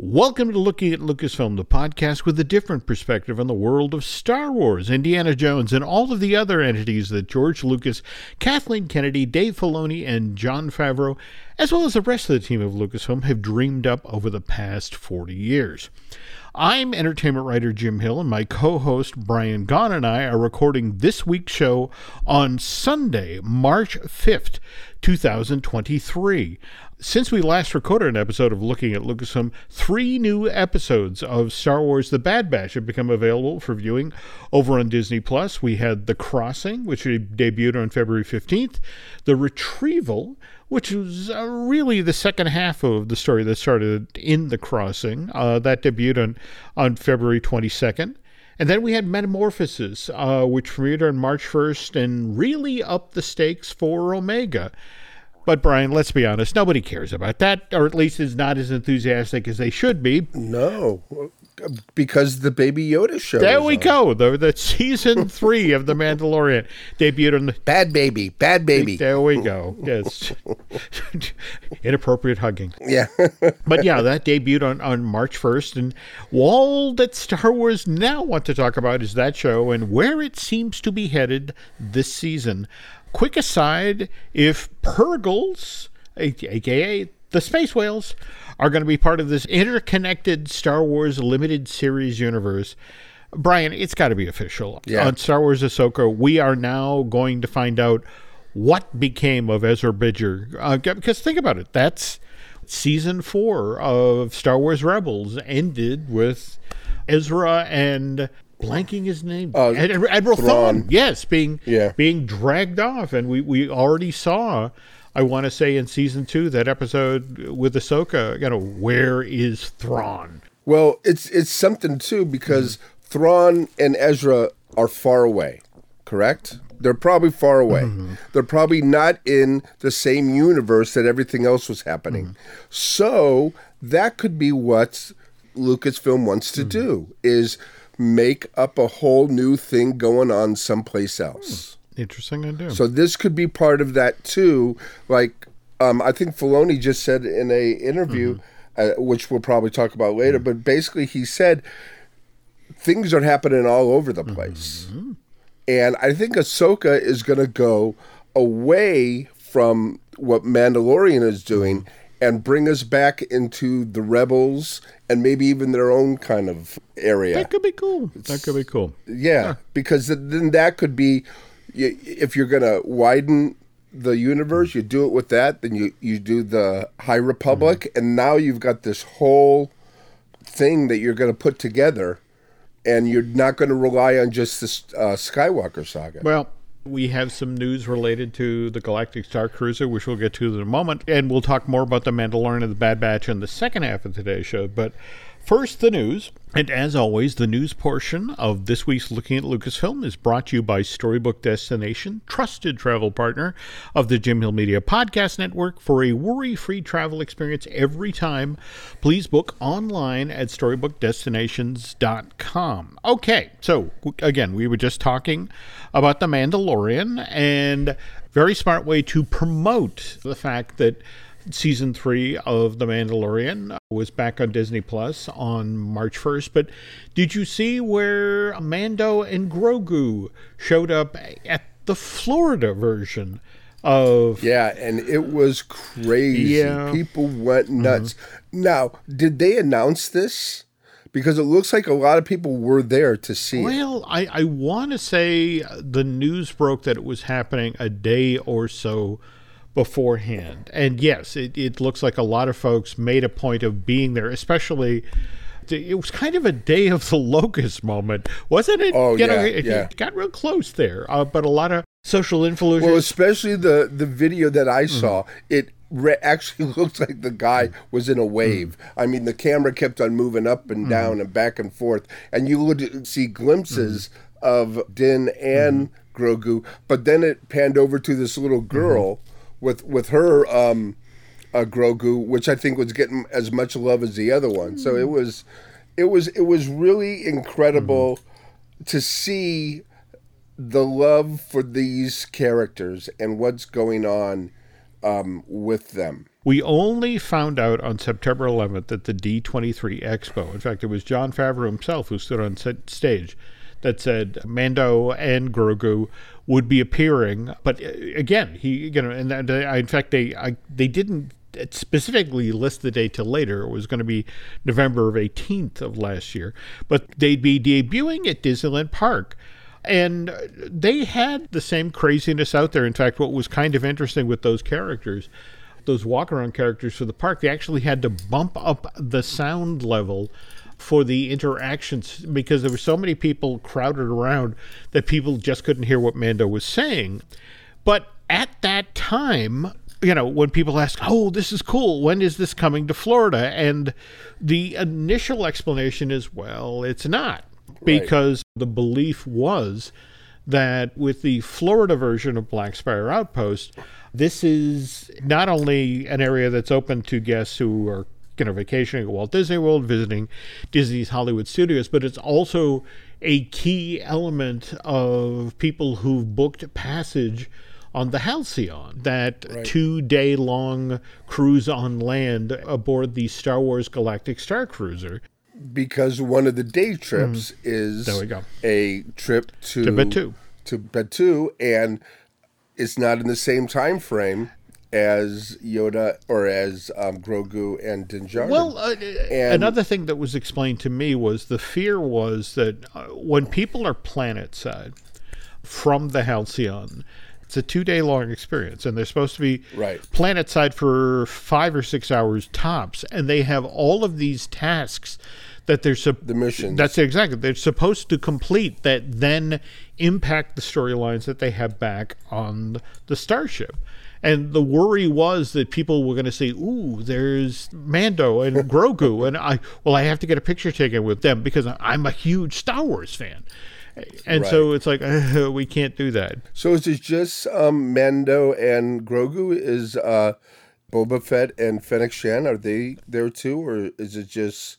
Welcome to Looking at Lucasfilm, the podcast with a different perspective on the world of Star Wars, Indiana Jones, and all of the other entities that George Lucas, Kathleen Kennedy, Dave Filoni, and Jon Favreau, as well as the rest of the team of Lucasfilm, have dreamed up over the past 40 years. I'm entertainment writer Jim Hill, and my co host Brian Gaughan and I are recording this week's show on Sunday, March 5th, 2023. Since we last recorded an episode of Looking at Lucasfilm, three new episodes of Star Wars The Bad Batch have become available for viewing over on Disney Plus. We had The Crossing, which debuted on February 15th, The Retrieval, which was uh, really the second half of the story that started in The Crossing. Uh, that debuted on, on February 22nd. And then we had Metamorphosis, uh, which premiered on March 1st and really upped the stakes for Omega. But Brian, let's be honest, nobody cares about that, or at least is not as enthusiastic as they should be. No, because the Baby Yoda show. There we on. go. The, the season three of The Mandalorian debuted on the Bad Baby, Bad Baby. There we go. Yes, inappropriate hugging. Yeah, but yeah, that debuted on on March first, and all that Star Wars now want to talk about is that show and where it seems to be headed this season. Quick aside if Purrgils, aka the Space Whales, are going to be part of this interconnected Star Wars limited series universe. Brian, it's got to be official. Yeah. On Star Wars Ahsoka, we are now going to find out what became of Ezra Bridger. Uh, because think about it, that's season four of Star Wars Rebels ended with Ezra and blanking his name. Uh, Admiral Thrawn. Yes, being yeah. being dragged off, and we we already saw. I want to say in season two that episode with Ahsoka. You know, where is Thrawn? Well, it's it's something too because mm-hmm. Thrawn and Ezra are far away. Correct. They're probably far away. Mm-hmm. They're probably not in the same universe that everything else was happening. Mm-hmm. So that could be what Lucasfilm wants to mm-hmm. do is make up a whole new thing going on someplace else. Interesting idea. So this could be part of that too. Like um, I think Filoni just said in a interview, mm-hmm. uh, which we'll probably talk about later. Mm-hmm. But basically, he said things are happening all over the place, mm-hmm. and I think Ahsoka is going to go away from what Mandalorian is doing mm-hmm and bring us back into the rebels and maybe even their own kind of area. That could be cool. That could be cool. Yeah, yeah. because then that could be if you're going to widen the universe, you do it with that. Then you you do the High Republic, mm-hmm. and now you've got this whole thing that you're going to put together, and you're not going to rely on just this uh, Skywalker saga. Well, we have some news related to the Galactic Star Cruiser, which we'll get to in a moment, and we'll talk more about the Mandalorian and the Bad Batch in the second half of today's show. But First, the news. And as always, the news portion of this week's Looking at Lucasfilm is brought to you by Storybook Destination, trusted travel partner of the Jim Hill Media Podcast Network. For a worry free travel experience every time, please book online at StorybookDestinations.com. Okay, so again, we were just talking about The Mandalorian and very smart way to promote the fact that season three of The Mandalorian was back on Disney Plus on March 1st. But did you see where Mando and Grogu showed up at the Florida version? Of yeah, and it was crazy. Yeah. People went nuts. Mm-hmm. Now, did they announce this? because it looks like a lot of people were there to see well, I, I want to say the news broke that it was happening a day or so beforehand. And yes, it, it looks like a lot of folks made a point of being there, especially it was kind of a day of the locust moment, wasn't it? Oh you yeah, know, it, yeah. It got real close there, uh, but a lot of social influencers. Well, especially the the video that I mm-hmm. saw, it re- actually looked like the guy hmm. was in a hmm. wave. I mean, the camera kept on moving up and hmm. down and back and forth, and you would see glimpses of Din and Grogu, but then it panned over to this little girl with with her um, uh, Grogu, which I think was getting as much love as the other one. So it was, it was, it was really incredible to see the love for these characters and what's going on um, with them. We only found out on September 11th that the D23 Expo, in fact, it was Jon Favreau himself who stood on set stage that said Mando and Grogu would be appearing. But uh, again, he, you know, and I, uh, in fact, they I, they didn't uh, specifically list the date till later. It was going to be November of 18th of last year, but they'd be debuting at Disneyland Park. And uh, they had the same craziness out there. In fact, what was kind of interesting with those characters, those walk around characters for the park, they actually had to bump up the sound level for the interactions because there were so many people crowded around that people just couldn't hear what Mando was saying. But at that time, you know, when people ask, "Oh, this is cool. When is this coming to Florida?" and the initial explanation is, "Well, it's not." Because the belief was that with the Florida version of Black Spire Outpost, this is not only an area that's open to guests who are you know vacationing at Walt Disney World, visiting Disney's Hollywood Studios, but it's also a key element of people who've booked passage on the Halcyon, that Right. two day long cruise on land aboard the Star Wars Galactic Star Cruiser. because one of the day trips is Mm. There we go. a trip to, To Batuu. to Batuu, and it's not in the same time frame as Yoda or as um, Grogu and Din Djarin. Well, uh, And- another thing that was explained to me was the fear was that uh, when people are planet side from the Halcyon, it's a two day long experience, and they're supposed to be Right. planet side for five or six hours tops, and they have all of these tasks that they're sup- The missions. That's exactly they're supposed to complete that then impact the storylines that they have back on the starship. And the worry was that people were going to say, "Ooh, there's Mando and Grogu," and I, well, I have to get a picture taken with them because I'm a huge Star Wars fan. And so it's like we can't do that. so is it just um, Mando and Grogu? Is uh, Boba Fett and Fennec Shand are they there too, or is it just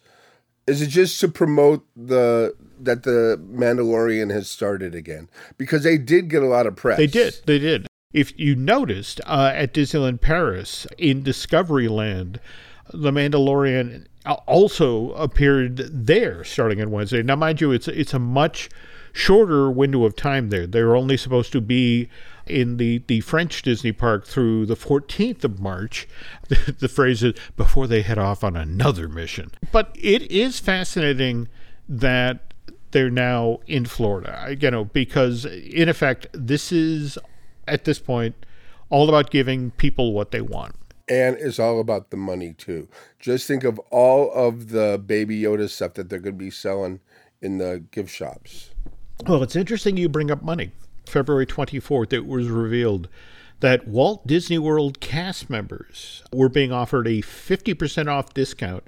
is it just to promote the that the Mandalorian has started again? Because they did get a lot of press. They did. They did. If you noticed uh, at Disneyland Paris in Discoveryland, the Mandalorian also appeared there starting on Wednesday. Now, mind you, it's it's a much shorter window of time there. They're only supposed to be in the, the French Disney park through the 14th of March. the phrase is before they head off on another mission. But it is fascinating that they're now in Florida, you know, because in effect, this is at this point all about giving people what they want. And it's all about the money too. Just think of all of the Baby Yoda stuff that they're going to be selling in the gift shops. Well, it's interesting you bring up money. February 24th, it was revealed that Walt Disney World cast members were being offered a 50% off discount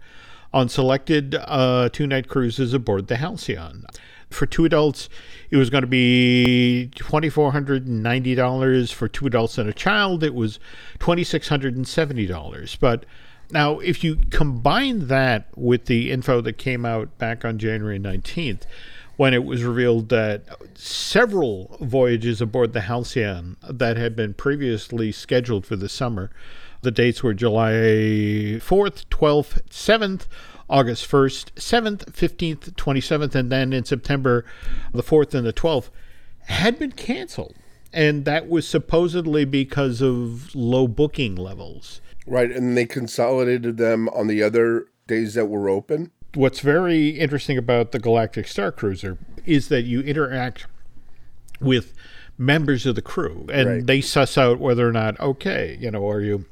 on selected uh, two night cruises aboard the Halcyon. For two adults, it was going to be $2,490. For two adults and a child, it was $2,670. But now, if you combine that with the info that came out back on January 19th, when it was revealed that several voyages aboard the Halcyon that had been previously scheduled for the summer, the dates were July 4th, 12th, 7th, August 1st, 7th, 15th, 27th, and then in September, the 4th and the 12th, had been canceled. And that was supposedly because of low booking levels. Right. And they consolidated them on the other days that were open. what's very interesting about the Galactic Star Cruiser is that you interact with members of the crew and Right. they suss out whether or not okay you know are you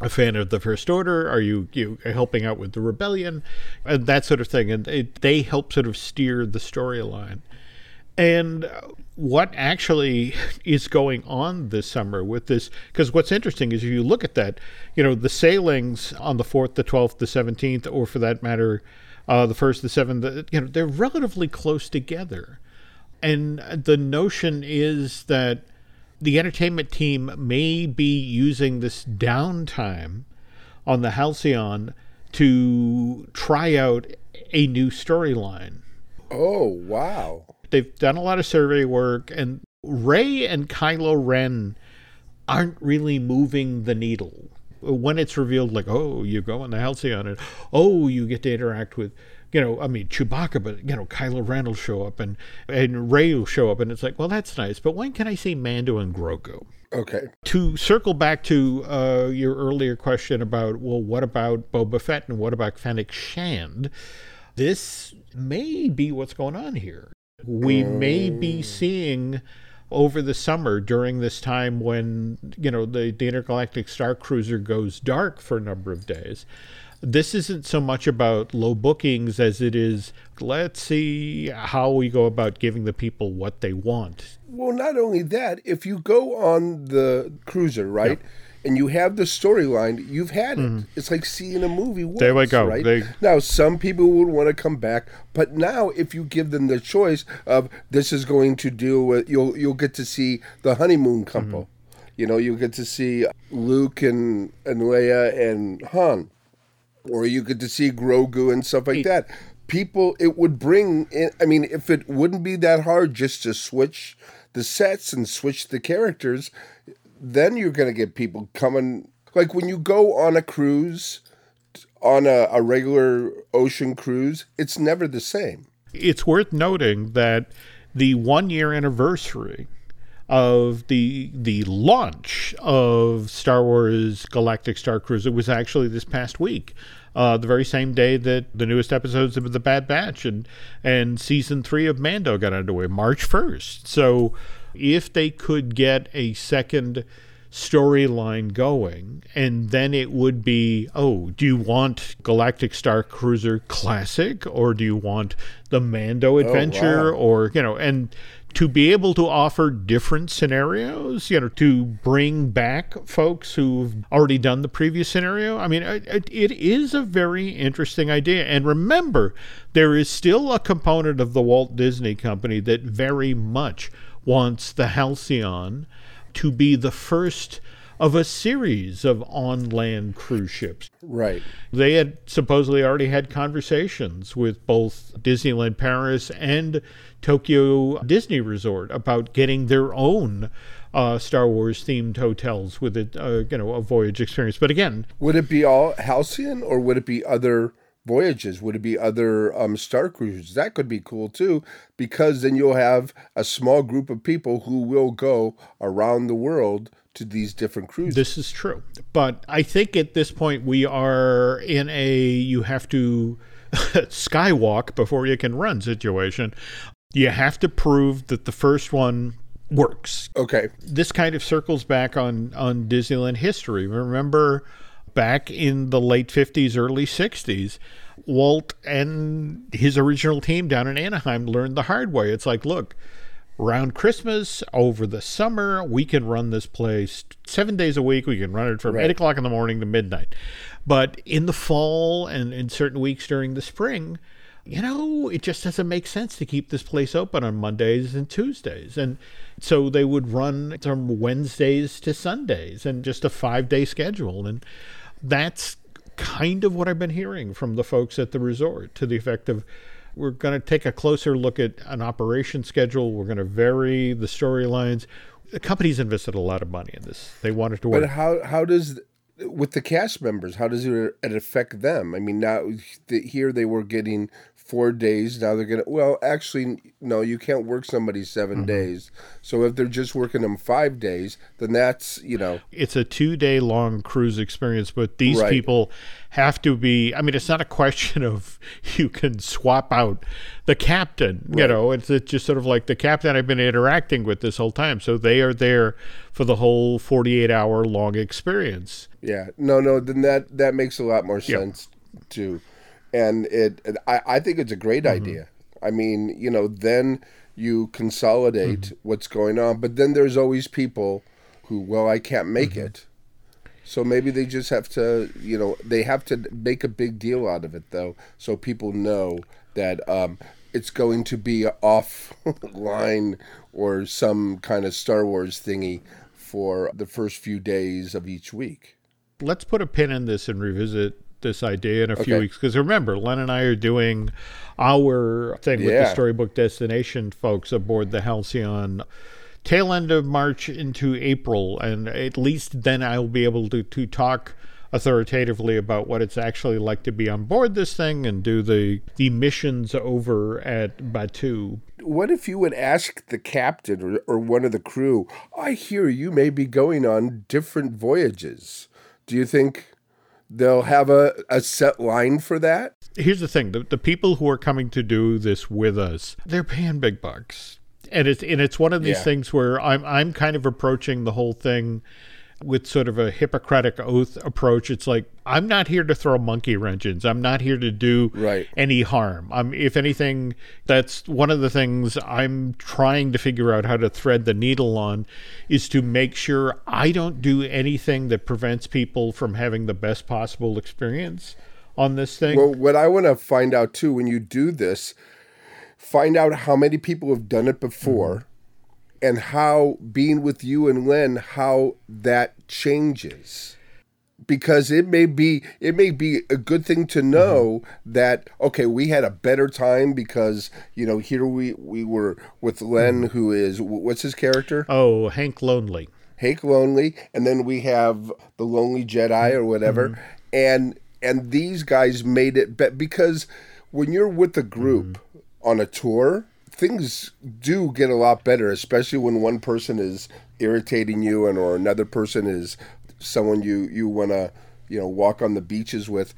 a fan of the first order? Are you you helping out with the rebellion? And that sort of thing. And it, they help sort of steer the storyline. And what actually is going on this summer with this because what's interesting is if you look at that you know the sailings on the 4th the 12th the 17th or for that matter uh, the 1st the 7th you know they're relatively close together. And the notion is that the entertainment team may be using this downtime on the halcyon to try out a new storyline oh wow they've done a lot of survey work, and Rey and Kylo Ren aren't really moving the needle. When it's revealed, like, oh, you go on the Halcyon, and oh, you get to interact with, you know, I mean, Chewbacca, but, you know, Kylo Ren will show up and, and Rey will show up, and it's like, well, that's nice, but when can I see Mando and Grogu? Okay. To circle back to uh, your earlier question about, well, what about Boba Fett and what about Fennec Shand? This may be what's going on here we may be seeing over the summer during this time when you know the, the intergalactic star cruiser goes dark for a number of days this isn't so much about low bookings as it is let's see how we go about giving the people what they want well not only that if you go on the cruiser right and you have the storyline, you've had it. Mm-hmm. It's like seeing a movie once, there we go. Right? They... Now, some people would want to come back, but now if you give them the choice of this is going to deal with, you'll you'll get to see the honeymoon couple. Mm-hmm. You know, you get to see Luke and and Leia and Han, or you get to see Grogu and stuff like that. People, it would bring in. I mean, if it wouldn't be that hard just to switch the sets and switch the characters, then you're going to get people coming. Like when you go on a cruise, on a, a regular ocean cruise, it's never the same. It's worth noting that the one year anniversary of the the launch of Star Wars Galactic Star Cruiser was actually this past week. Uh, the very same day that the newest episodes of The Bad Batch and and season three of Mando got underway, March first. So if they could get a second storyline going and then it would be oh do you want galactic star cruiser classic or do you want the mando adventure oh, wow. or you know and to be able to offer different scenarios, you know, to bring back folks who've already done the previous scenario. I mean, it, it is a very interesting idea. And remember, there is still a component of the Walt Disney Company that very much wants the Halcyon to be the first of a series of on land cruise ships. Right. They had supposedly already had conversations with both Disneyland Paris and Tokyo Disney Resort about getting their own. Uh, Star Wars themed hotels with a uh, you know a voyage experience, but again, would it be all Halcyon or would it be other voyages? Would it be other um, star cruises? That could be cool too, because then you'll have a small group of people who will go around the world to these different cruises. This is true. But I think at this point we are in a you have to skywalk before you can run situation. You have to prove that the first one works. Okay. This kind of circles back on on Disneyland history. Remember back in the late 50s, early 60s, Walt and his original team down in Anaheim learned the hard way. It's like, look, around Christmas, over the summer, we can run this place seven days a week. We can run it from right. 8 o'clock in the morning to midnight. But in the fall and in certain weeks during the spring, you know, it just doesn't make sense to keep this place open on Mondays and Tuesdays. And so they would run from Wednesdays to Sundays and just a five day schedule. And that's kind of what I've been hearing from the folks at the resort to the effect of we're going to take a closer look at an operation schedule. We're going to vary the storylines. The company's invested a lot of money in this. They want it to work. But how how does with the cast members? How does it affect them? I mean, now here they were getting four days. Now they're gonna. Well, actually, no. You can't work somebody 7 mm-hmm. days. So if they're just working them five days, then that's you know. It's a two day long cruise experience, but these right. people have to be. I mean, it's not a question of you can swap out the captain. Right. You know, it's, it's just sort of like the captain I've been interacting with this whole time. So they are there for the whole forty eight hour long experience. Yeah. No. No. Then that that makes a lot more sense yep. too and it, I, I think it's a great mm-hmm. idea. I mean, you know, then you consolidate Mm-hmm. what's going on. But then there's always people who, well, I can't make Mm-hmm. it. So maybe they just have to, you know, they have to make a big deal out of it, though, so people know that um, it's going to be off line or some kind of Star Wars thingy for the first few days of each week. let's put a pin in this and revisit this idea in a few weeks because remember len and i are doing our thing with the storybook destination folks aboard the halcyon. Tail end of march into april and at least then i'll be able to, to talk authoritatively about what it's actually like to be on board this thing and do the the missions over at batuu. What if you would ask the captain or, or one of the crew, I hear you may be going on different voyages. Do you think they'll have a, a set line for that? here's the thing the, the people who are coming to do this with us they're paying big bucks and it's and it's one of these Yeah. things where i'm i'm kind of approaching the whole thing with sort of a hippocratic oath approach it's like i'm not here to throw monkey wrenches. I'm not here to do Right. any harm. I'm if anything that's one of the things i'm trying to figure out how to thread the needle on is to make sure i don't do anything that prevents people from having the best possible experience on this thing. Well, what I want to find out too when you do this, find out how many people have done it before and how being with you and Len, how that changes. Because it may be it may be a good thing to know mm-hmm. that okay we had a better time because you know here we we were with Len mm-hmm. who is what's his character? Oh, Hank Lonely. Hank Lonely, and then we have the Lonely Jedi or mm-hmm. whatever, and and these guys made it be- because when you're with a group on a tour, things do get a lot better, especially when one person is irritating you and or another person is someone you you want to you know walk on the beaches with.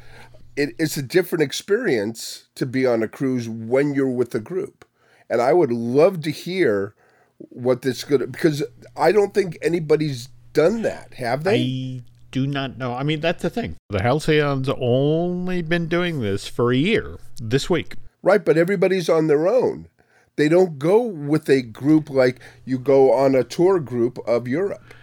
It, it's a different experience to be on a cruise when you're with a group, and I would love to hear what this good because I don't think anybody's done that, have they? I do not know. I mean, that's the thing. The Halcyon's only been doing this for a year this week. right, but everybody's on their own. They don't go with a group like you go on a tour group of Europe.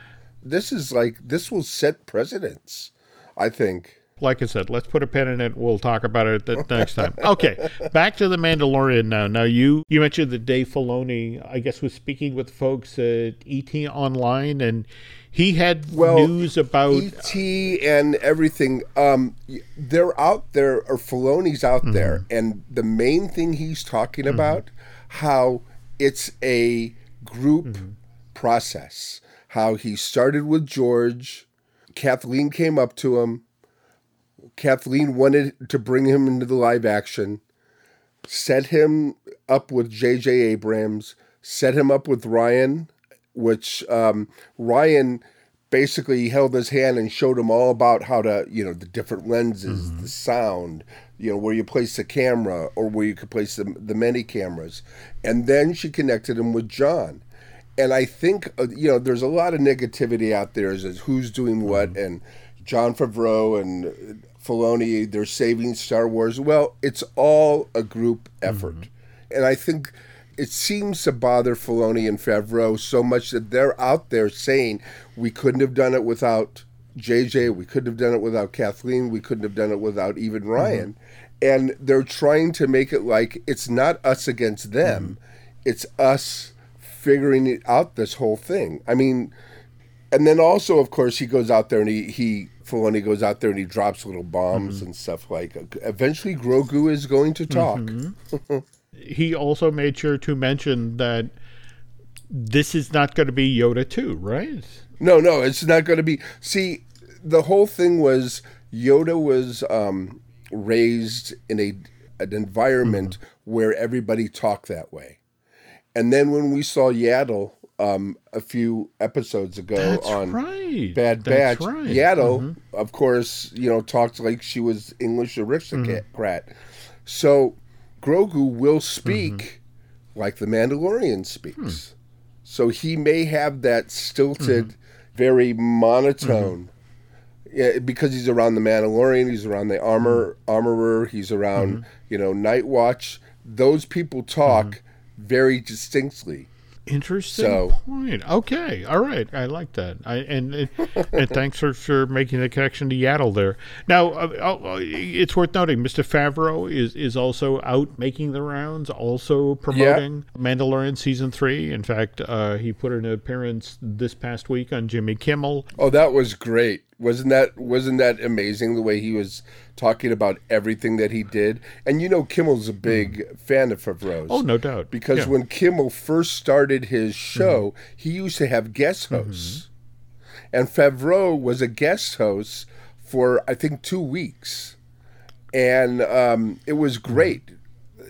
This is like this will set precedents, I think. Like I said, let's put a pin in it. We'll talk about it the next time. Okay, back to the Mandalorian now. Now you you mentioned that Dave Filoni, I guess, was speaking with folks at ET Online, and he had Well, news about ET and everything. Um, they're out there, or Filoni's out there, and the main thing he's talking about how it's a group process. How he started with George, Kathleen came up to him. Kathleen wanted to bring him into the live action, set him up with J.J. Abrams, set him up with Ryan, which um, Ryan basically held his hand and showed him all about how to, you know, the different lenses, the sound, you know, where you place the camera or where you could place the, the many cameras. And then she connected him with John. And I think, uh, you know, there's a lot of negativity out there as as who's doing what mm-hmm. and Jon Favreau and Filoni, they're saving Star Wars. Well, it's all a group effort. Mm-hmm. And I think it seems to bother Filoni and Favreau so much that they're out there saying we couldn't have done it without JJ, we couldn't have done it without Kathleen, we couldn't have done it without even mm-hmm. Ryan. And they're trying to make it like it's not us against them, mm-hmm. it's us figuring it out this whole thing. I mean, and then also, of course, he goes out there and he he Filoni goes out there and he drops little bombs mm-hmm. and stuff like. Eventually, Grogu is going to talk. Mm-hmm. he also made sure to mention that this is not going to be Yoda 2, right? No, no, it's not going to be. See, the whole thing was Yoda was um, raised in a an environment mm-hmm. where everybody talked that way, and then when we saw Yaddle um, a few episodes ago That's on right. Bad Batch, right. Yaddle, mm-hmm. of course, you know, talked like she was English mm-hmm. aristocrat. So Grogu will speak like the Mandalorian hmm. speaks. So he may have that stilted, very monotone. Yeah, because he's around the Mandalorian, he's around the armor mm-hmm. armorer, he's around mm-hmm. you know Night Watch. Those people talk mm-hmm. very distinctly. Interesting So- point. Okay, all right, I like that. I and and, and thanks for, for making the connection to Yaddle there. Now, uh, uh, it's worth noting, Mr. Favreau is is also out making the rounds, also promoting Mandalorian season three. In fact, uh, he put an appearance this past week on Jimmy Kimmel. Oh, that was great. Wasn't that wasn't that amazing the way he was talking about everything that he did? And you know Kimmel's a big fan of Favreau's. Oh, no doubt, Because Yeah. Mm-hmm. when Kimmel first started his show, he used to have guest hosts. And Favreau was a guest host for I think 2 weeks. And um, it was Mm-hmm. great.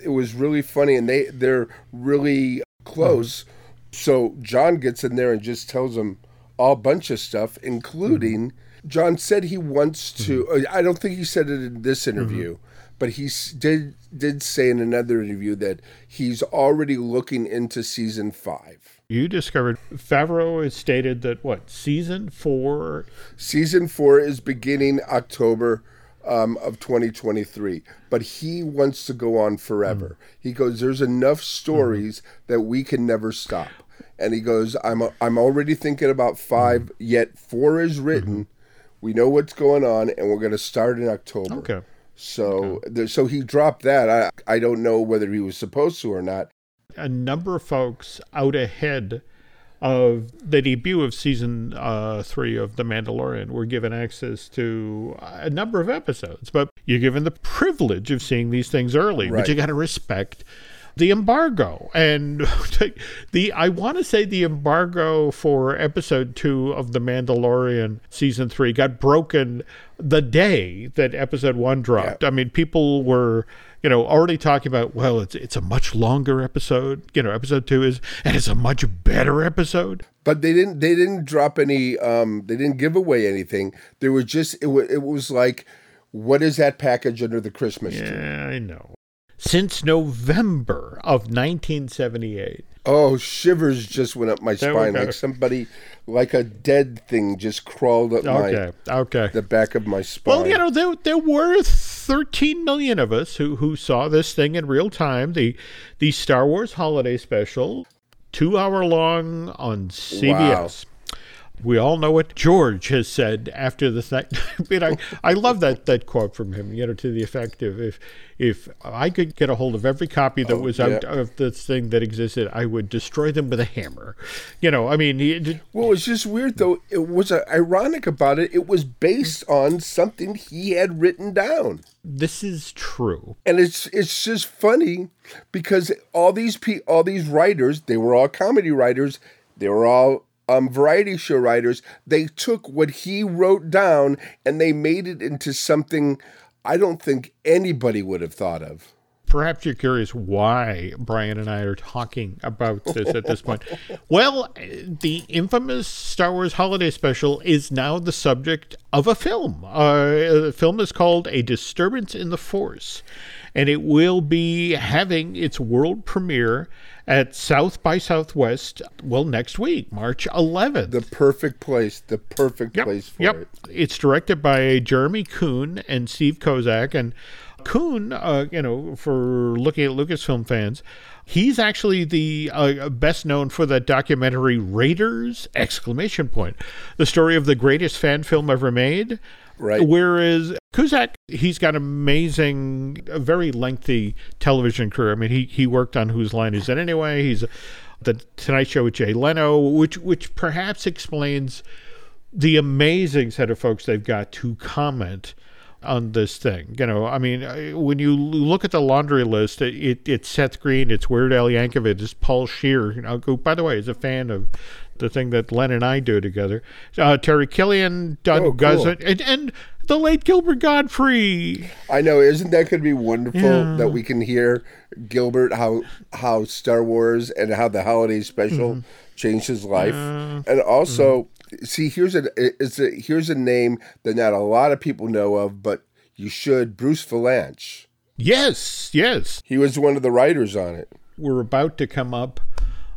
It was really funny and they they're really close. So John gets in there and just tells him all bunch of stuff, including John said he wants to. Mm-hmm. uh, I don't think he said it in this interview, mm-hmm. but he did did say in another interview that he's already looking into season five. You discovered Favreau has stated that what season four Season four is beginning October um, of 2023, but he wants to go on forever. Mm. He goes, "There's enough stories mm-hmm. that we can never stop." And he goes, "I'm I'm already thinking about 5 Yet four is written. We know what's going on, and we're going to start in October." Okay. So there, so he dropped that. I I don't know whether he was supposed to or not. a number of folks out ahead of the debut of season uh, three of The Mandalorian were given access to a number of episodes, but you're given the privilege of seeing these things early, but Right. you got to respect the embargo and the I want to say the embargo for episode 2 of the Mandalorian season 3 got broken the day that episode 1 dropped. I mean people were you know already talking about well it's it's a much longer episode, you know episode 2 is and it's a much better episode. But they didn't. They didn't drop any. Um, they didn't give away anything. There was just. It was. It was like, what is that package under the Christmas tree? Yeah, I know. Since November of 1978. Oh, shivers just went up my There spine. Like somebody, like a dead thing, just crawled up Okay. my Okay. the back of my spine. Well, you know, there there were 13 million of us who who saw this thing in real time. The the Star Wars holiday special, two hour long on CBS. We all know what George has said after the. I mean, I, I love that, that quote from him, you know, to the effect of if if I could get a hold of every copy that was out yeah. of this thing that existed, I would destroy them with a hammer. You know, I mean, he, Well, it's just weird though. It was uh, ironic about it. It was based on something he had written down. this is true. and it's it's just funny because all these pe- all these writers they were all comedy writers they were all um, variety show writers they took what he wrote down and they made it into something i don't think anybody would have thought of Perhaps you're curious why Brian and I are talking about this at this point. Well, the infamous Star Wars Holiday Special is now the subject of a film. Uh, the film is called A Disturbance in the Force, and it will be having its world premiere at South by Southwest, well, next week, March 11th. the perfect place the perfect Yep, place for yep. it It's directed by Jeremy Coon and Steve Kozak. And Coon, uh, you know, for looking at Lucasfilm fans, he's actually the uh, best known for the documentary Raiders! Exclamation point, the story of the greatest fan film ever made. Right. Whereas Kozak, he's got amazing, a very lengthy television career. I mean, he he worked on Whose Line Is It Anyway? He's the Tonight Show with Jay Leno, which which perhaps explains the amazing set of folks they've got to comment on this thing. You know, I mean, when you look at the laundry list, it, it it's Seth Green, it's Weird Al Yankovic, it's Paul Scheer. You know, who, by the way, is a fan of the thing that Len and I do together. Uh, Terry Killian, Doug Oh, cool. Guzzett, and, and the late Gilbert Godfrey. i know isn't that going to be wonderful that we can hear gilbert how how star wars and how the holiday special mm-hmm. changed his life uh, and also mm-hmm. see here's a it's a here's a name that not a lot of people know of but you should bruce vilanch Yes, yes. he was one of the writers on it We're about to come up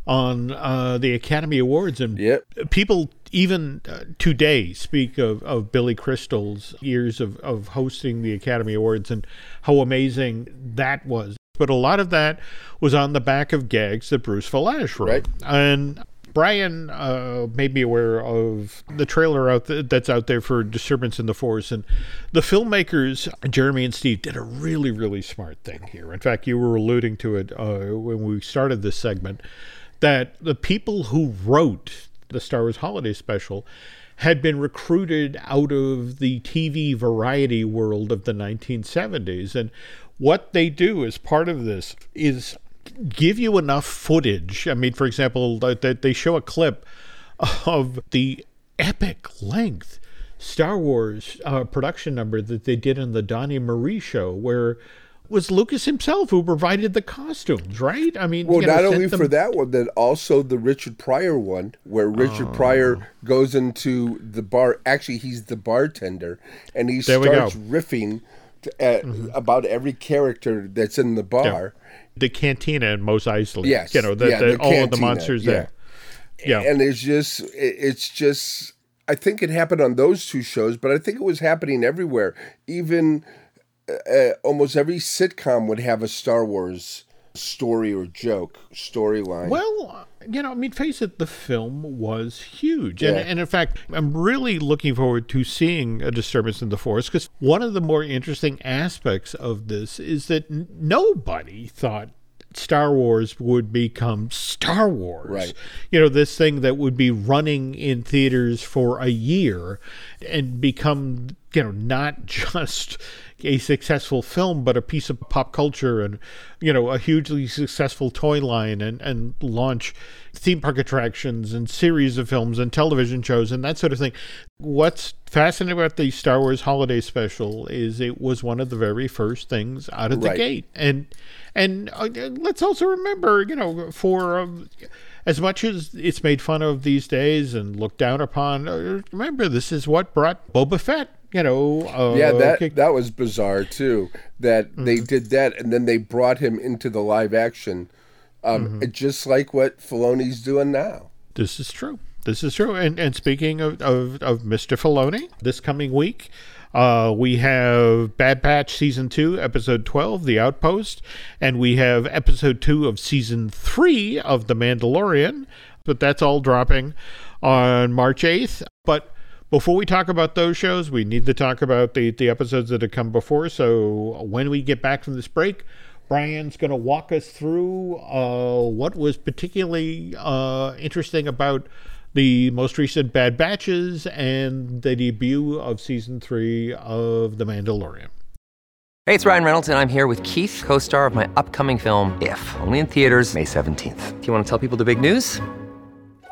on uh, the Academy Awards, and Yep. people even uh, today speak of, of Billy Crystal's years of, of hosting the Academy Awards and how amazing that was. but a lot of that was on the back of gags that Bruce Vilanch wrote. Right. And Brian uh, made me aware of the trailer out th- that's out there for Disturbance in the Force, and the filmmakers Jeremy and Steve did a really, really smart thing here. In fact, you were alluding to it uh, when we started this segment that the people who wrote the Star Wars Holiday Special had been recruited out of the TV variety world of the 1970s, and what they do as part of this is give you enough footage. I mean, for example, that they show a clip of the epic length Star Wars uh, production number that they did in the Donnie Marie show, where was Lucas himself who provided the costumes, right? I mean, well, you know, not only them... for that one, then also the Richard Pryor one, where Richard oh. Pryor goes into the bar. Actually, he's the bartender, and he there starts riffing to, uh, mm-hmm. about every character that's in the bar. Yeah. The cantina and Mos Eisley. Yes, you know, the, yeah, the, the all of the monsters yeah. there. Yeah, and it's just, it's just. I think it happened on those two shows, but I think it was happening everywhere. Even uh, almost every sitcom would have a Star Wars story or joke storyline. Well, you know, I mean, face it, the film was huge. Yeah. And, and in fact, I'm really looking forward to seeing a disturbance in the force because one of the more interesting aspects of this is that n- nobody thought Star Wars would become Star Wars. Right. You know, this thing that would be running in theaters for a year and become, you know, not just a successful film, but a piece of pop culture and, you know, a hugely successful toy line and, and launch theme park attractions and series of films and television shows and that sort of thing. What's fascinating about the Star Wars holiday special is it was one of the very first things out of the right. gate. And, and uh, let's also remember, you know, for, um, as much as it's made fun of these days and looked down upon, uh, remember this is what brought Boba Fett you know. Uh, yeah, that that was bizarre too. That mm-hmm. they did that, and then they brought him into the live action, um, mm-hmm. just like what Filoni's doing now. This is true. This is true. And and speaking of of, of Mr. Filoni, this coming week. Uh, we have Bad Batch Season 2, Episode 12, The Outpost, and we have Episode 2 of Season 3 of The Mandalorian, but that's all dropping on March 8th. But before we talk about those shows, we need to talk about the, the episodes that have come before. So when we get back from this break, Brian's going to walk us through uh, what was particularly uh, interesting about the most recent Bad Batches and the debut of season three of The Mandalorian. Hey, it's Ryan Reynolds, and I'm here with Keith, co star of my upcoming film, If, only in theaters, May 17th. Do you want to tell people the big news?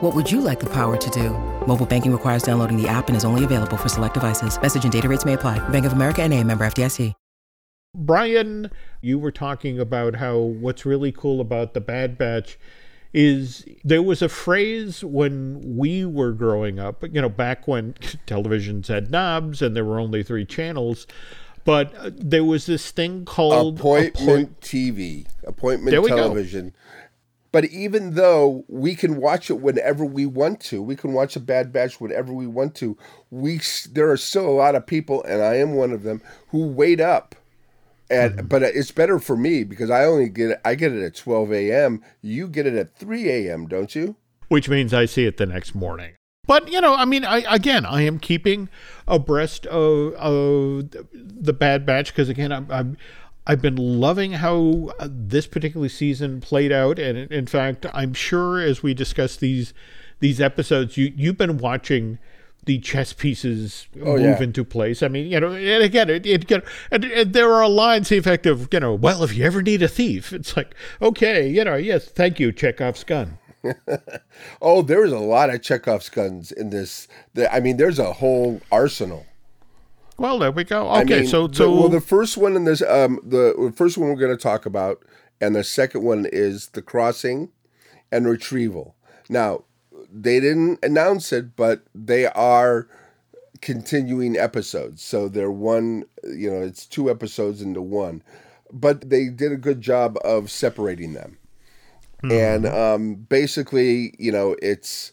What would you like the power to do? Mobile banking requires downloading the app and is only available for select devices. Message and data rates may apply. Bank of America and a member FDIC. Brian, you were talking about how what's really cool about the Bad Batch is there was a phrase when we were growing up, you know, back when televisions had knobs and there were only three channels but uh, there was this thing called appointment appoint- TV, appointment television. But even though we can watch it whenever we want to, we can watch a Bad Batch whenever we want to. We there are still a lot of people, and I am one of them, who wait up And mm-hmm. but it's better for me because I only get it, I get it at 12 a.m. You get it at 3 a.m. Don't you? which means I see it the next morning. But you know, I mean, I again, I am keeping abreast of, of the Bad Batch because again, I'm, I'm I've been loving how uh, this particular season played out, and in- fact, I'm sure as we discuss these these episodes, you you've been watching the chess pieces move yeah. into place. I mean, you know, and again, it, it, get- and, and there are lines the effect of, you know, well, if you ever need a thief, it's like, okay, you know, yes, thank you, Chekhov's gun. Oh, there is a lot of Chekhov's guns in this. The, I mean, there's a whole arsenal. Well, there we go. I Okay, mean, so the- well, the first one in this, um, the, first one we're going to talk about, and the second one is the crossing and retrieval. Now, they didn't announce it, but they are continuing episodes. So they're one, you know, it's two episodes into one, but they did a good job of separating them. And um, basically, you know, it's.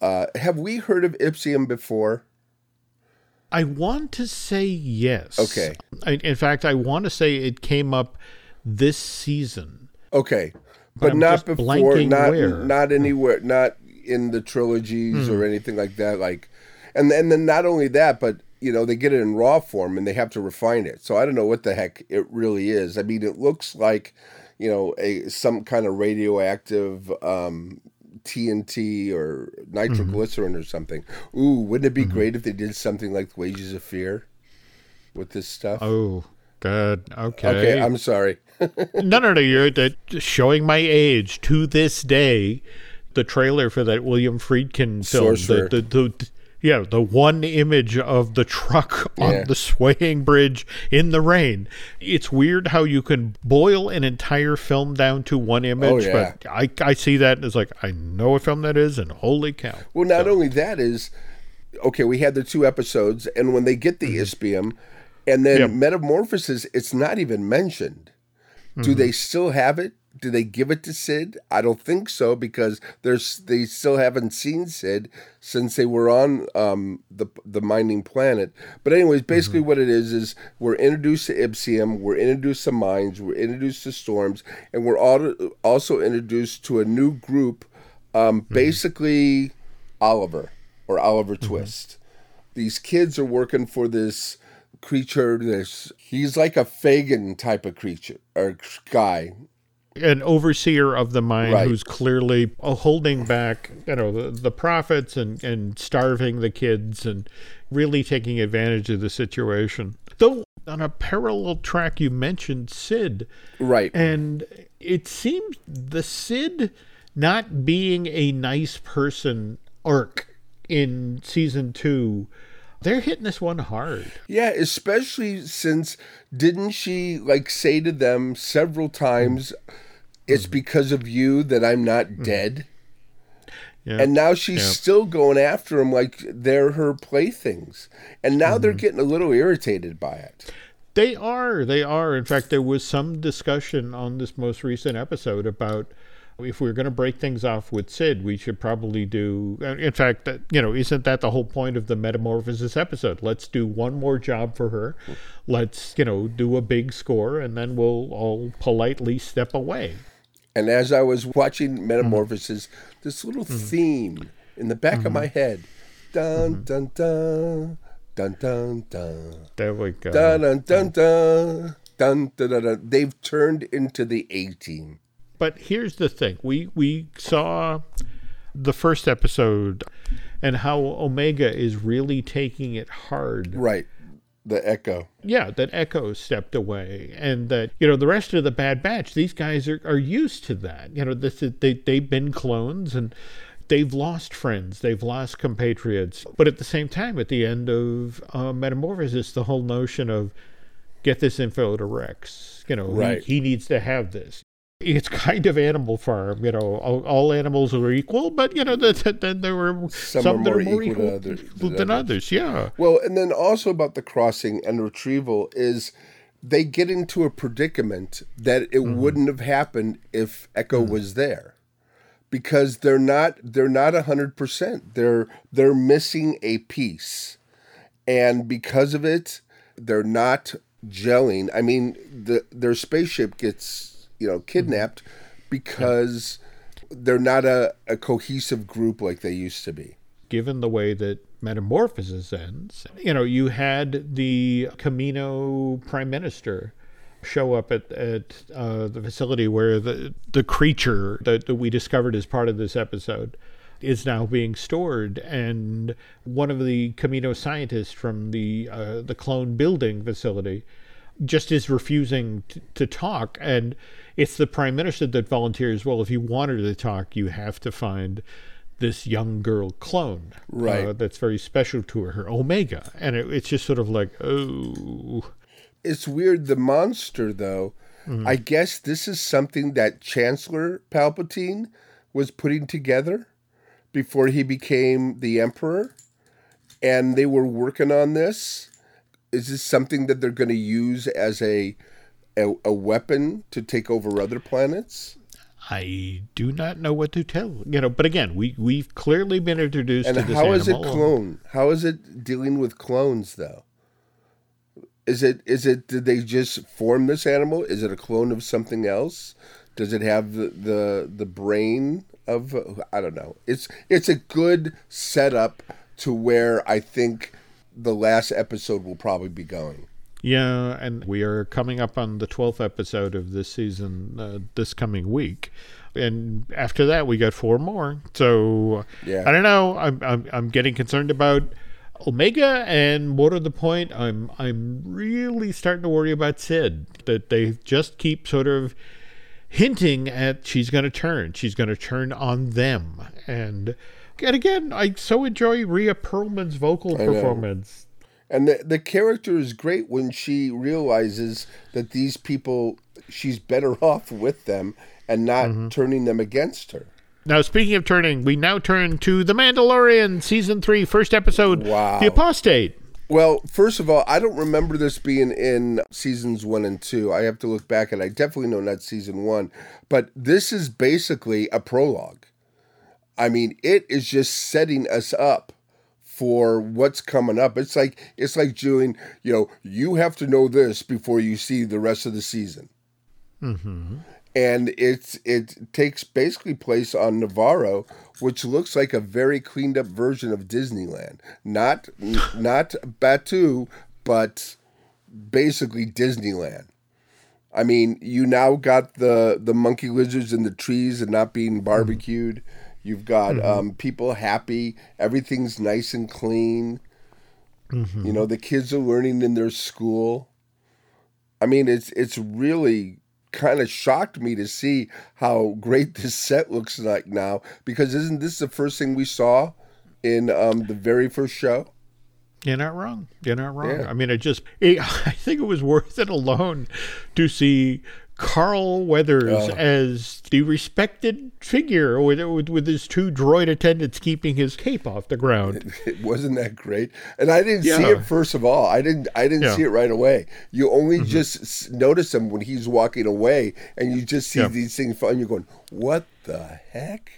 Uh, have we heard of Ipsium before? I want to say yes. Okay. I, in fact, I want to say it came up this season. Okay, But but, not before, not where. not anywhere, not in the trilogies or anything like that. Like, and and then not only that, but you know they get it in raw form and they have to refine it. So I don't know what the heck it really is. I mean, it looks like you know a some kind of radioactive. Um, TNT or mm-hmm. nitroglycerin or something. Ooh, wouldn't it be mm-hmm. great if they did something like Wages of Fear with this stuff? Oh, good. Okay. okay, I'm sorry. no, no, no. You're showing my age to this day. The trailer for that William Friedkin film, Sorcerer. the, the, the yeah, the one image of the truck on Yeah. the swaying bridge in the rain. It's weird how you can boil an entire film down to one image, Oh, yeah. but I, I see that and it's like I know what film that is, and holy cow! Well, not only that is okay. We had the two episodes, and when they get the Mm-hmm. Ipsium, and then Yep. metamorphosis, it's not even mentioned. Do Mm-hmm. they still have it? Do they give it to Sid? I don't think so because there's they still haven't seen Sid since they were on um, the the mining planet. But anyways, basically Mm-hmm. what it is is we're introduced to Ipsium, we're introduced to mines, we're introduced to storms, and we're all, also introduced to a new group. Um, Basically, Oliver or Oliver Twist. These kids are working for this creature. This he's like a Fagin type of creature or guy. An overseer of the mine Right. who's clearly uh, holding back, you know, the, the profits and, and starving the kids and really taking advantage of the situation. Though on a parallel track, you mentioned Sid, Right. and it seems the Sid not being a nice person arc in season two, they're hitting this one hard. Yeah, especially since didn't she like say to them several times, "It's mm-hmm. because of you that I'm not mm-hmm. dead." Yeah. And now she's Yeah. still going after him like they're her playthings. And now they're mm-hmm. getting a little irritated by it. They are. They are. In fact, there was some discussion on this most recent episode about if we're going to break things off with Sid, we should probably do. In fact, that you know, isn't that the whole point of the metamorphosis episode? Let's do one more job for her. Mm. Let's you know do a big score, and then we'll all politely step away. And as I was watching mm-hmm. Metamorphosis, this little mm-hmm. theme in the back of my mm-hmm. head, dun dun dun dun dun dun There we go. dun dun dun dun dun dun dun. dun. They've turned into the A team. But here's the thing: we we saw the first episode and how Omega is really taking it hard Right. The Echo. yeah, that Echo stepped away, and that you know the rest of the Bad Batch, these guys are, are used to that. You know, this is, they they've been clones and they've lost friends, they've lost compatriots, but at the same time, at the end of uh, Metamorphosis, the whole notion of get this info to Rex. You know, he- Right. he, needs to have this. It's kind of Animal Farm, you know. All, all animals are equal, but you know that then there were Some some, are that more are more equal equal, to other- than, than others. Yeah, Well, and then also about the crossing and retrieval is they get into a predicament that it mm-hmm. wouldn't have happened if Echo mm. was there. Because they're not they're not a hundred percent. They're they're missing a piece. And because of it, they're not gelling. I mean, the their spaceship gets you know kidnapped because they're not a, a cohesive group like they used to be. given the way that Metamorphosis ends. You know, you had the Kamino Prime Minister show up at, at uh, the facility where the, the creature that, that we discovered as part of this episode is now being stored and one of the Kamino scientists from the uh, the clone building facility just is refusing to, to talk and it's the prime minister that volunteers well if you want her to talk you have to find this young girl clone Right. uh, that's very special to her her omega and it, it's just sort of like oh It's weird. The monster, though, I guess this is something that Chancellor Palpatine was putting together before he became the Emperor, and they were working on this. Is this something that they're going to use as a, a a weapon to take over other planets? I do not know what to tell you know but again we we've clearly been introduced And to this how is it clone? How is it dealing with clones though? Is it is it did they just form this animal? Is it a clone of something else? Does it have the the, the brain of I don't know. It's it's a good setup to where I think the last episode will probably be going. Yeah, and we are coming up on the 12th episode of this season uh, this coming week. And after that, we got four more. So Yeah. I don't know. I'm, I'm, I'm getting concerned about Omega, and more to the point, I'm I'm really starting to worry about Sid. That they just keep sort of hinting at she's going to turn. She's going to turn on them. And, and again, I so enjoy Rhea Perlman's vocal know. performance. And the the character is great when she realizes that these people she's better off with them and not Mm-hmm. turning them against her. Now, speaking of turning, we now turn to The Mandalorian, Season 3, first episode, Wow. The Apostate. Well, first of all, I don't remember this being in seasons one and two. I have to look back, and I definitely know not season one. But this is basically a prologue. I mean, it is just setting us up for what's coming up. It's like it's like doing, you know, you have to know this before you see the rest of the season. Mm-hmm. And it's it takes basically place on Nevarro, which looks like a very cleaned up version of Disneyland. Not not Batuu, but basically Disneyland. I mean, you now got the the monkey lizards in the trees and not being mm-hmm. barbecued. You've got um, people happy. Everything's nice and clean. You know, the kids are learning in their school. I mean, it's it's really kind of shocked me to see how great this set looks like now. Because isn't this the first thing we saw in um, the very first show? You're not wrong. You're not wrong. Yeah. I mean, it just, it, I think it was worth it alone to see Carl Weathers as the respected figure with, with, with his two droid attendants keeping his cape off the ground. It wasn't that great, and I didn't see it first of all. I didn't. I didn't Yeah. Mm-hmm. see it right away. You only just notice him when he's walking away, and you just see Yeah. these things. And you're going, "What the heck?"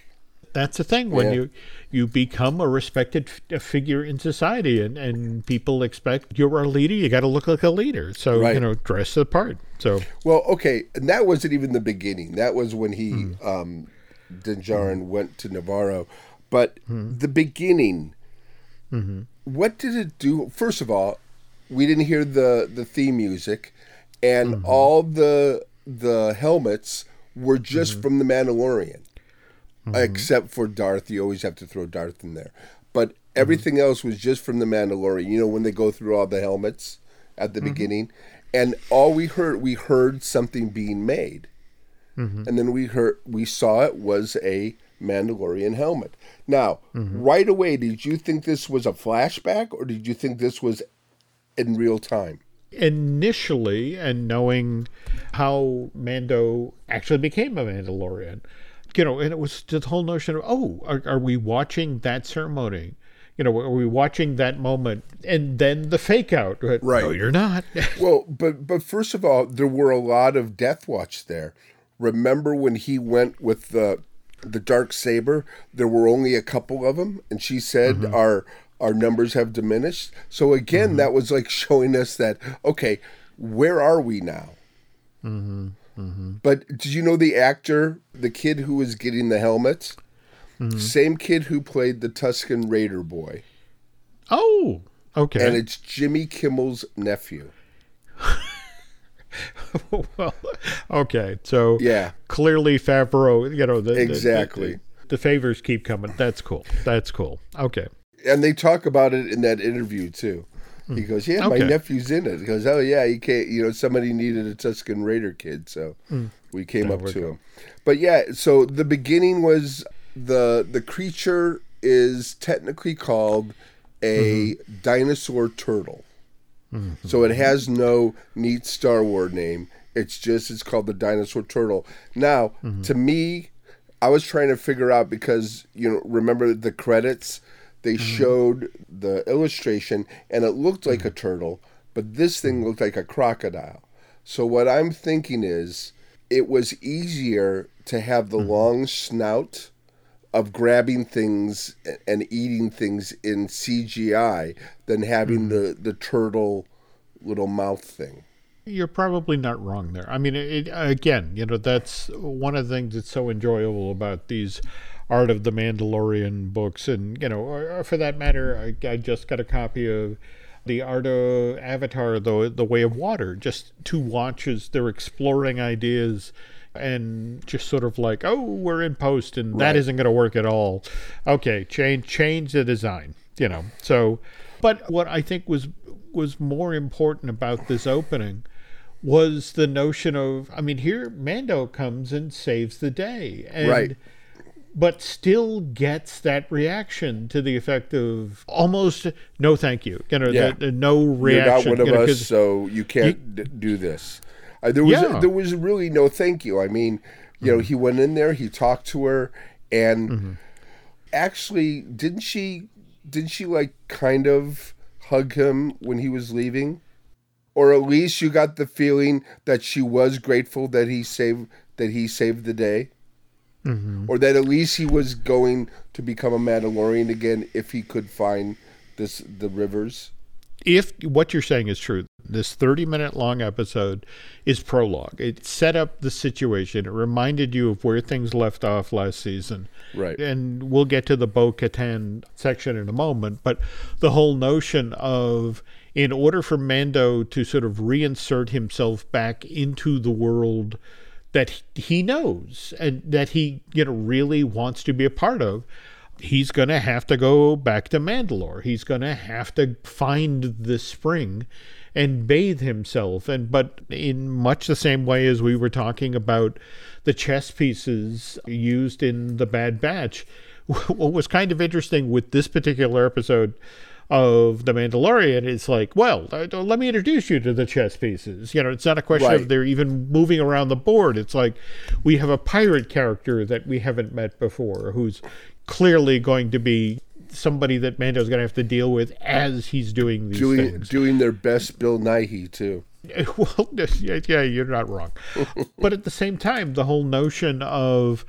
That's the thing when Yeah. you you become a respected f- figure in society, and, and people expect you're a leader. You got to look like a leader. So you know, dress the part. So Well, okay, and that wasn't even the beginning. That was when he, Hmm. um, Din Djarin, went to Nevarro. But Hmm. the beginning, Mm-hmm. what did it do? First of all, we didn't hear the the theme music, and Mm-hmm. all the the helmets were just Mm-hmm. from the Mandalorian, Mm-hmm. except for Darth. You always have to throw Darth in there, but mm-hmm. everything else was just from the Mandalorian. You know when they go through all the helmets at the mm-hmm. beginning, and all we heard we heard something being made, and then we heard we saw it was a Mandalorian helmet. Now, right away, did you think this was a flashback, or did you think this was in real time? initially, and knowing how Mando actually became a Mandalorian, you know, and it was the whole notion of, oh, are, are we watching that ceremony? You know, are we watching that moment? And then the fake out. Right. No, you're not. Well, but but first of all, there were a lot of Death Watch there. Remember when he went with the the dark saber? There were only a couple of them, and she said our our numbers have diminished. So again, that was like showing us that okay, where are we now? Mm-hmm. Mm-hmm. But did you know the actor, the kid who was getting the helmet? Mm-hmm. Same kid who played the Tusken Raider boy. Oh, okay. And it's Jimmy Kimmel's nephew. well, okay. So Yeah. clearly Favreau, you know, the, the- Exactly. the, the favors keep coming. That's cool. That's cool. Okay. And they talk about it in that interview too. He goes, "Yeah, my Hmm. Nephew's in it." He goes, "Oh yeah, he can't. You know, somebody needed a Tusken Raider kid, so we came There up to go. him." But yeah, so the beginning was the the creature is technically called a Mm-hmm. dinosaur turtle. So it has no neat Star Wars name. It's just it's called the dinosaur turtle. Now, to me, I was trying to figure out because you know remember the credits they mm-hmm. showed the illustration and it looked like a mm-hmm. turtle, but this thing mm-hmm. looked like a crocodile. So what I'm thinking is it was easier to have the long snout of grabbing things and eating things in CGI than having the the turtle little mouth thing. You're probably not wrong there. I mean, it, again, you know, that's one of the things that's so enjoyable about these Art of the Mandalorian books. And, you know, or, or for that matter, I, I just got a copy of the Art of Avatar, the, the Way of Water, just two watches. They're exploring ideas and just sort of like, oh, we're in post and that Right. isn't going to work at all. Okay, change change the design, you know. So, but what I think was was more important about this opening was the notion of I mean here Mando comes and saves the day and Right. But still gets that reaction to the effect of almost no thank you you know Yeah. the, the no You're reaction not one of you know, us, so you can't d- do this. Uh, there was Yeah. there was really no thank you. I mean, you know, he went in there, he talked to her, and actually, didn't she? Didn't she like kind of hug him when he was leaving, or at least you got the feeling that she was grateful that he saved that he saved the day, Mm-hmm. or that at least he was going to become a Mandalorian again if he could find this the rivers. if what you're saying is true, this 30 minute long episode is prologue. It set up the situation. It reminded you of where things left off last season. Right. And we'll get to the Bo Katan section in a moment. But the whole notion of, in order for Mando to sort of reinsert himself back into the world that he knows and that he, you know, really wants to be a part of, he's going to have to go back to Mandalore. He's going to have to find the spring and bathe himself and but in much the same way as we were talking about the chess pieces used in the bad batch what was kind of interesting with this particular episode of the Mandalorian is like, well, uh, let me introduce you to the chess pieces. You know, it's not a question Right. of they're even moving around the board. It's like we have a pirate character that we haven't met before who's clearly going to be somebody that Mando's going to have to deal with as he's doing these doing things. doing their best Bill Nighy too. well, yeah, yeah, you're not wrong. but at the same time, the whole notion of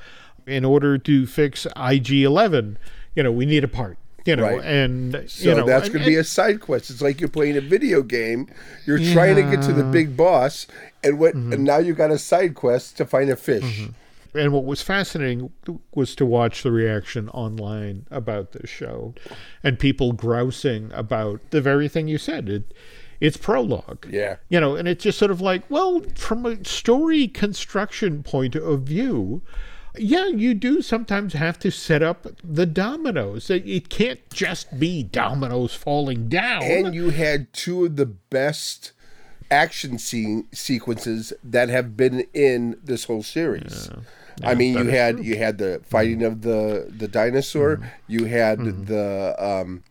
in order to fix IG11, you know, we need a part. You know, Right. and So you know, that's going to be a side quest. It's like you're playing a video game. You're trying to get to the big boss, and what? Mm-hmm. And now you got a side quest to find a fish. and what was fascinating was to watch the reaction online about this show and people grousing about the very thing you said it it's prologue Yeah. you know and it's just sort of like well from a story construction point of view yeah you do sometimes have to set up the dominoes it, can't just be dominoes falling down And you had two of the best action scene sequences that have been in this whole series. I mean, you had you had the fighting of the the dinosaur. Mm-hmm. You had the um,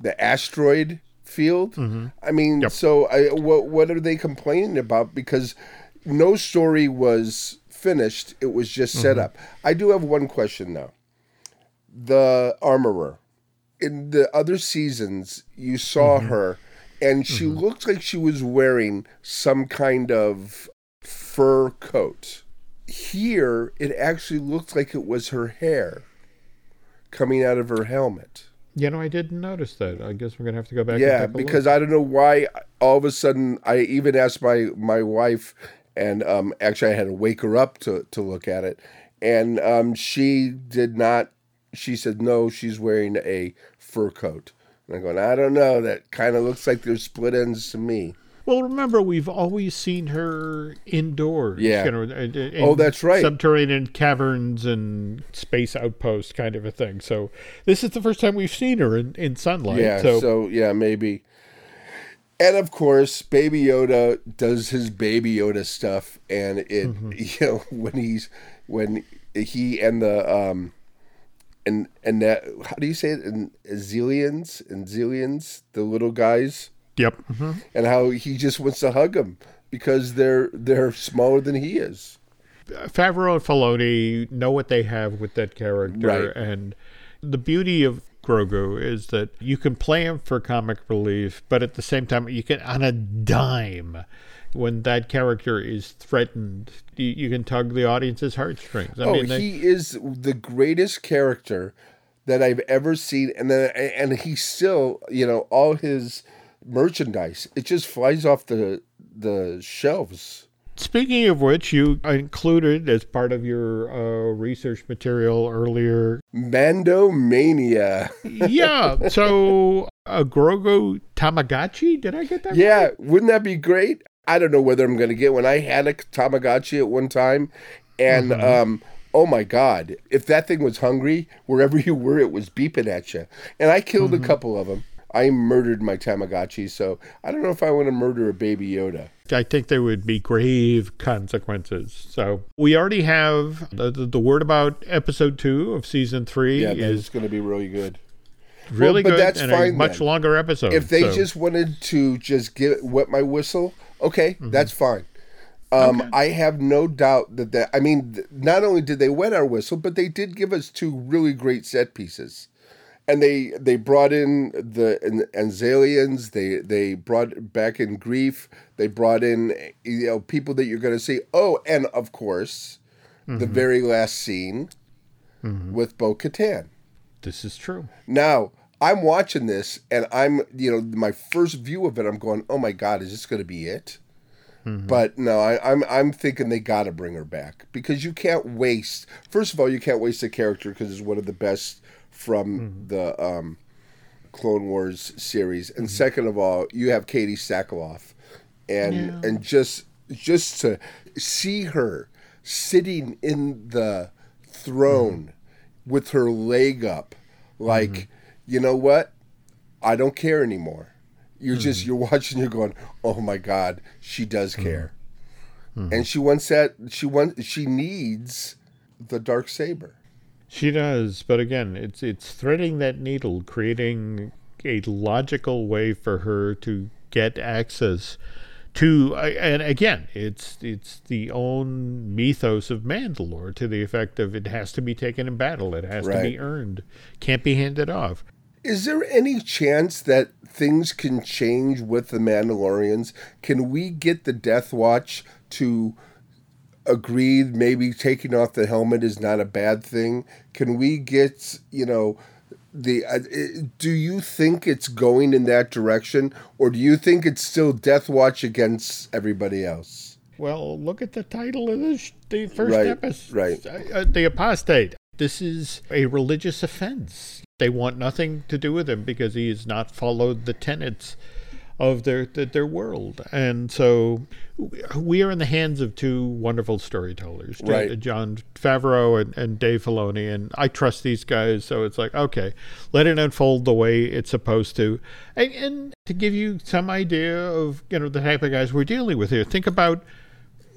the asteroid field. Mm-hmm. I mean, so I, what what are they complaining about? Because no story was finished; it was just set Mm-hmm. up. I do have one question though. The armorer in the other seasons, you saw Mm-hmm. her, and she looked like she was wearing some kind of fur coat. Here, it actually looked like it was her hair coming out of her helmet. you know i didn't notice that i guess we're gonna have to go back and Yeah, a look. because I don't know why all of a sudden, I even asked my my wife, and um, actually I had to wake her up to to look at it, and um, she did not. She said no, she's wearing a fur coat. And I'm going, I don't know. That kind of looks like there's split ends to me. Well, remember, we've always seen her indoors. Yeah. You know, in- in Oh, that's right. Subterranean caverns and space outposts, kind of a thing. So this is the first time we've seen her in, in sunlight. Yeah, So, so, yeah, maybe. And of course, Baby Yoda does his Baby Yoda stuff, and it Mm-hmm. you know when he's when he and the um and and that how do you say it and zillions and zillions the little guys yep. mm-hmm. and how he just wants to hug them because they're they're smaller than he is. Favreau and Filoni know what they have with that character, Right. and the beauty of Grogu is that you can play him for comic relief, but at the same time, you can on a dime. When that character is threatened, you, you can tug the audience's heartstrings. I oh, mean, they- he is the greatest character that I've ever seen, and then and he still, you know, all his merchandise it just flies off the the shelves. Speaking of which, you included as part of your uh, research material earlier. Mando Mania. Yeah, so a Grogu Tamagotchi. Did I get that? Yeah, wouldn't that be great? I don't know whether I'm going to get one. I had a Tamagotchi at one time, and um, oh my god, if that thing was hungry, wherever you were, it was beeping at you. And I killed a couple of them. I murdered my Tamagotchi, so I don't know if I want to murder a baby Yoda. I think there would be grave consequences. So we already have the, the, the word about episode two of season three Yeah, is going to be really good. really but good that's and a fine much then. longer episode. If they so- just wanted to just get wet my whistle, okay, that's fine. Um, I have no doubt that that. I mean, not only did they wet our whistle, but they did give us two really great set pieces, and they they brought in the An- Anzellans. They they brought back in Greef. They brought in you know people that you're going to see. Oh, and of course, the mm-hmm. very last scene mm-hmm. with Bo Katan. this is true. Now, I'm watching this and I'm, you know, my first view of it, I'm going, oh my God, is this going to be it? Mm-hmm. But no, I, I'm I'm thinking they got to bring her back because you can't waste. First of all, you can't waste a character because it's one of the best from the um, Clone Wars series, and second of all, you have Katee Sackhoff, and and just just to see her sitting in the throne mm-hmm. with her leg up, like mm-hmm. you know what, I don't care anymore. You're just mm-hmm. you're watching. You're going, oh my god, she does care, and she wants that. She wants. She needs the dark saber. She does, but again, it's it's threading that needle, creating a logical way for her to get access to. And again, it's it's the own mythos of Mandalore to the effect of it has to be taken in battle, it has to be earned, can't be handed off. Is there any chance that things can change with the Mandalorians? Can we get the Death Watch to agree maybe taking off the helmet is not a bad thing? Can we get, you know, the uh, do you think it's going in that direction or do you think it's still Death Watch against everybody else? Well, look at the title of the first Right, episode. right. Uh, uh, the apostate. This is a religious offense. They want nothing to do with him because he has not followed the tenets of their their, their world. And so we are in the hands of two wonderful storytellers, Right. Jon Favreau and, and Dave Filoni. And I trust these guys. So it's like, okay, let it unfold the way it's supposed to. And, and to give you some idea of, you know, the type of guys we're dealing with here, think about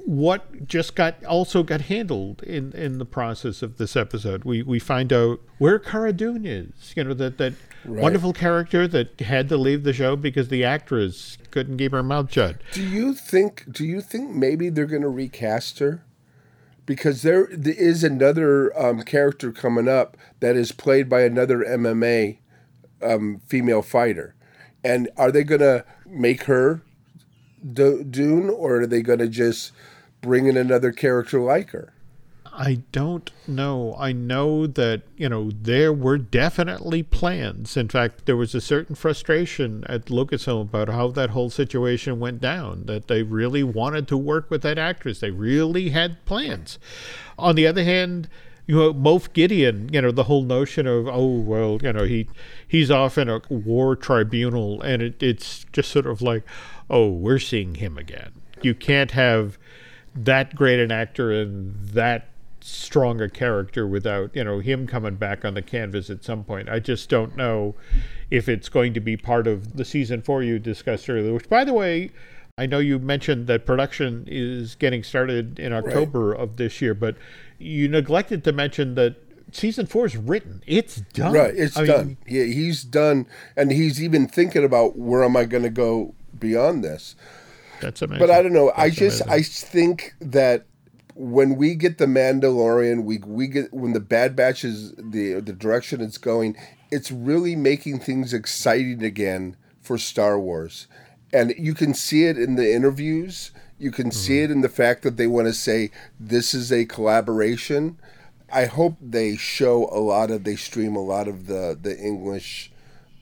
what just got also got handled in in the process of this episode. We we find out where Cara Dune is. You know that that wonderful character that had to leave the show because the actress couldn't keep her mouth shut. Do you think? Do you think maybe they're going to recast her? Because there, there is another um, character coming up that is played by another MMA um, female fighter, and are they going to make her Do- Dune, or are they going to just bring in another character like her? I don't know. I know that, you know, there were definitely plans. In fact, there was a certain frustration at Lucasfilm about how that whole situation went down, that they really wanted to work with that actress. They really had plans. On the other hand, you know, Moff Gideon, you know, the whole notion of, oh, well, you know, he he's off in a war tribunal, and it, it's just sort of like, oh, we're seeing him again. You can't have that great an actor and that strong a character without you know him coming back on the canvas at some point. I just don't know if it's going to be part of the season four you discussed earlier. Which, by the way, I know you mentioned that production is getting started in October right. of this year, but you neglected to mention that season four is written. It's done. Right, it's I done. Mean, yeah, he's done, and he's even thinking about where am I going to go beyond this. That's amazing. But I don't know. That's I just amazing. I think that when we get the Mandalorian, we we get when the Bad Batch is the the direction it's going, it's really making things exciting again for Star Wars, and you can see it in the interviews. You can mm-hmm. see it in the fact that they want to say this is a collaboration. I hope they show a lot of they stream a lot of the the English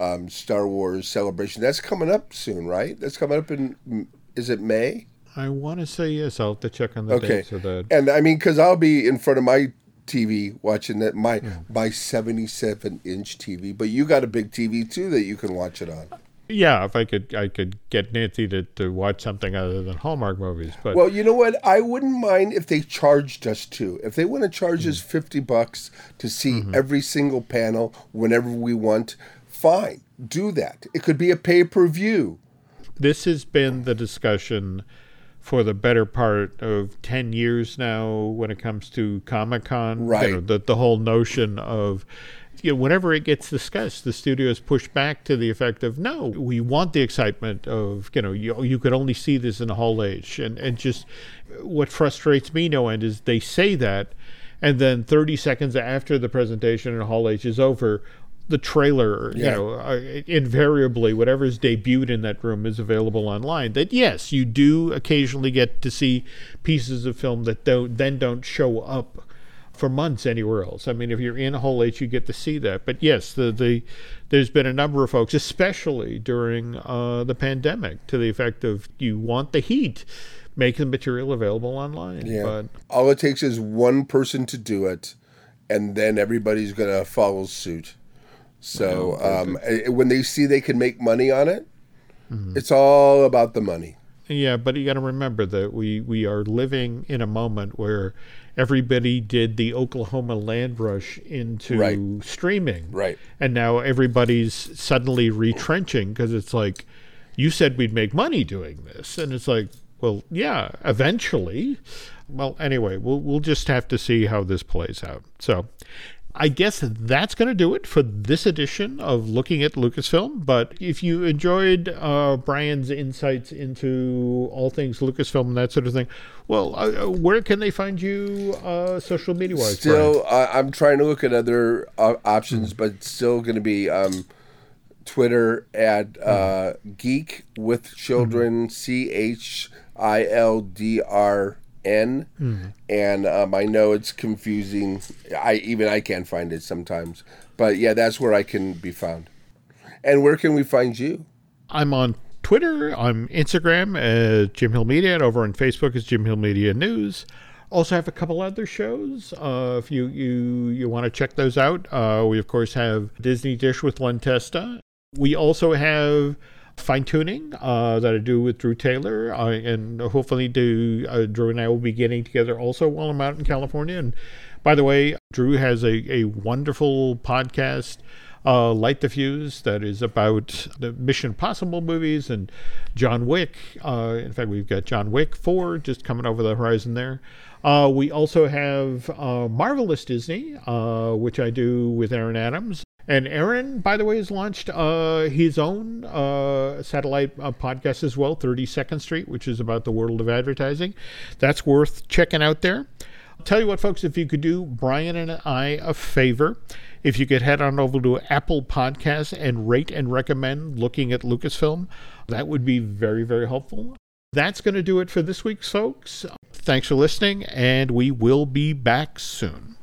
um, Star Wars celebration. That's coming up soon, right? That's coming up in is it May? I want to say yes. I'll have to check on the okay. dates of that. And I mean, because I'll be in front of my TV watching that my yeah. my 77 inch TV. But you got a big TV too that you can watch it on. Yeah, if I could, I could get Nancy to, to watch something other than Hallmark movies. But well, you know what? I wouldn't mind if they charged us too. If they want to charge mm-hmm. us fifty bucks to see mm-hmm. every single panel whenever we want, fine, do that. It could be a pay per view. This has been the discussion for the better part of 10 years now when it comes to Comic Con. Right. You know, the, the whole notion of, you know, whenever it gets discussed, the studios push back to the effect of, no, we want the excitement of, you know, you, you could only see this in a Hall H. And, and just what frustrates me no end is they say that. And then 30 seconds after the presentation in Hall H is over, the trailer, yeah. you know, uh, invariably whatever's debuted in that room is available online. That yes, you do occasionally get to see pieces of film that don't then don't show up for months anywhere else. I mean, if you're in Hall H, you get to see that. But yes, the the there's been a number of folks, especially during uh, the pandemic, to the effect of you want the heat. Make the material available online. Yeah. But, All it takes is one person to do it, and then everybody's going to follow suit. So um, when they see they can make money on it, mm-hmm. it's all about the money. Yeah, but you got to remember that we we are living in a moment where everybody did the Oklahoma land rush into right. streaming, right? And now everybody's suddenly retrenching because it's like you said we'd make money doing this, and it's like, well, yeah, eventually. Well, anyway, we'll we'll just have to see how this plays out. So, I guess that's going to do it for this edition of Looking at Lucasfilm. But if you enjoyed uh, Brian's insights into all things Lucasfilm and that sort of thing, well, uh, uh where can they find you uh, social media wise? Still, I'm trying to look at other uh, options, mm. but still going to be um, Twitter at mm. Geek with Children, C H I L D R N, mm-hmm. and um, I know it's confusing. I even I can't find it sometimes, but yeah, that's where I can be found. And where can we find you? I'm on Twitter, I'm Instagram at Jim Hill Media, and over on Facebook is Jim Hill Media News. Also have a couple other shows. Uh, if you you you want to check those out, uh, we of course have Disney Dish with Len Testa. We also have fine tuning uh, that I do with Drew Taylor, uh, and hopefully, do uh, Drew and I will be getting together also while I'm out in California. And by the way, Drew has a, a wonderful podcast. Uh, Light the Fuse, that is about the Mission Possible movies and John Wick. Uh, in fact, we've got John Wick 4 just coming over the horizon there. Uh, we also have uh, Marvelous Disney, uh, which I do with Aaron Adams. And Aaron, by the way, has launched uh, his own uh, satellite uh, podcast as well, 32nd Street, which is about the world of advertising. That's worth checking out there. I'll tell you what, folks, if you could do Brian and I a favor, if you could head on over to Apple Podcasts and rate and recommend looking at Lucasfilm, that would be very, very helpful. That's going to do it for this week's folks. Thanks for listening, and we will be back soon.